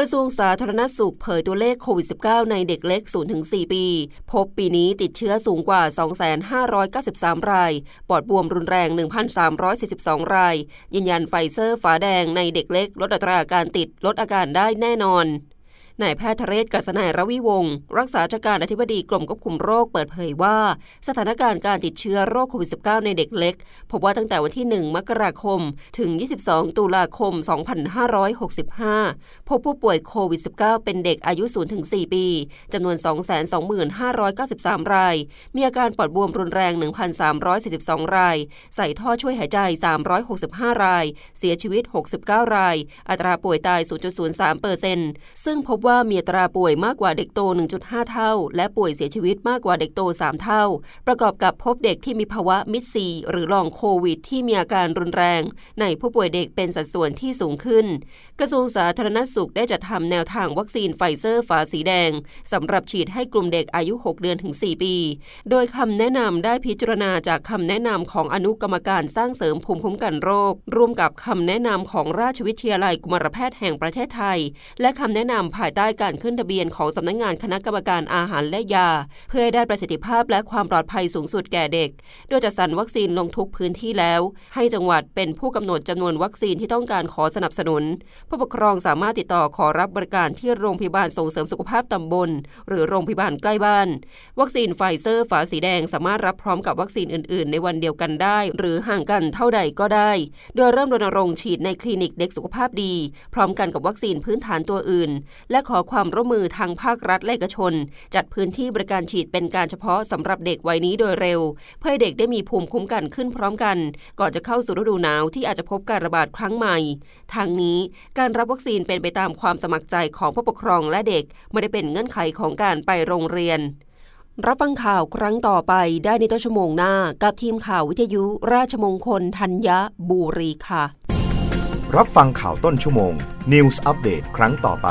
กระทรวงสาธารณสุขเผยตัวเลขโควิด -19 ในเด็กเล็ก 0-4 ปี พบปีนี้ติดเชื้อสูงกว่า 2,593 ราย ปอดบวมรุนแรง 1,342 ราย ยืนยันไฟเซอร์ฝาแดงในเด็กเล็ก ลดอัตราการติดลดอาการได้แน่นอน นายแพทย์ธเรศ กรัษนัยรวิวงค์รักษาการอธิบดีกรมควบคุมโรคเปิดเผยว่า สถานการณ์การติดเชื้อโรคโควิด -19 ในเด็กเล็ก พบว่าตั้งแต่วันที่ 1 มกราคม ถึง 22 ตุลาคม 2565 พบผู้ป่วยโควิด -19 เป็นเด็กอายุ 0-4 ปีจำนวน 225,593 ราย มีอาการปอดบวมรุนแรง 1,342 ราย ใส่ท่อช่วยหายใจ 365 ราย เสียชีวิต 69 ราย อัตราป่วยตาย 0.03เปอร์เซ็นต์ซึ่งพบว่ามีตราป่วยมากกว่าเด็กโต 1.5 เท่า และป่วยเสียชีวิตมากกว่าเด็กโต 3 เท่า ประกอบกับพบเด็กที่มีภาวะมิดซีหรือลองโควิด ที่มีอาการรุนแรง ในผู้ป่วยเด็กเป็นสัดส่วนที่สูงขึ้น กระทรวงสาธารณสุขได้จัดทำแนวทางวัคซีนไฟเซอร์ฝาสีแดงสำหรับฉีดให้กลุ่มเด็กอายุ 6 เดือนถึง 4 ปี โดยคำแนะนำได้พิจารณาจากคำแนะนำของอนุกรรมการสร้างเสริมภูมิคุ้มกันโรค ร่วมกับคำแนะนำของราชวิทยาลัยกุมารแพทย์แห่งประเทศไทย และคำแนะนำภายใต้การขึ้นทะเบียนของสำนักงานคณะกรรมการอาหารและยา เพื่อให้ได้ประสิทธิภาพและความปลอดภัยสูงสุดแก่เด็ก โดยจะส่งวัคซีนลงทุกพื้นที่แล้ว ให้จังหวัดเป็นผู้กำหนดจำนวนวัคซีนที่ต้องการขอสนับสนุน ผู้ปกครองสามารถติดต่อขอรับบริการที่โรงพยาบาลส่งเสริมสุขภาพตำบล หรือโรงพยาบาลใกล้บ้าน วัคซีนไฟเซอร์ฝาสีแดงสามารถรับพร้อมกับวัคซีนอื่น ๆ ในวันเดียวกันได้ หรือห่างกันเท่าใดก็ได้ โดยเริ่มรณรงค์ฉีดในคลินิกเด็กสุขภาพดี พร้อมกันกับวัคซีนพื้นฐานตัวอื่น และขอความร่วมมือทางภาครัฐและเอกชน จัดพื้นที่บริการฉีดเป็นการเฉพาะสำหรับเด็กวัยนี้โดยเร็ว เพื่อเด็กได้มีภูมิคุ้มกันขึ้นพร้อมกัน ก่อนจะเข้าสู่ฤดูหนาวที่อาจจะพบการระบาดครั้งใหม่ทางนี้การรับวัคซีนเป็นไปตามความสมัครใจของผู้ปกครองและเด็ก ไม่ได้เป็นเงื่อนไขของการไปโรงเรียน รับฟังข่าวครั้งต่อไปได้ในต้นชั่วโมงหน้า กับทีมข่าววิทยุราชมงคลธัญบุรีค่ะ รับฟังข่าวต้นชั่วโมง News อัปเดตครั้งต่อไป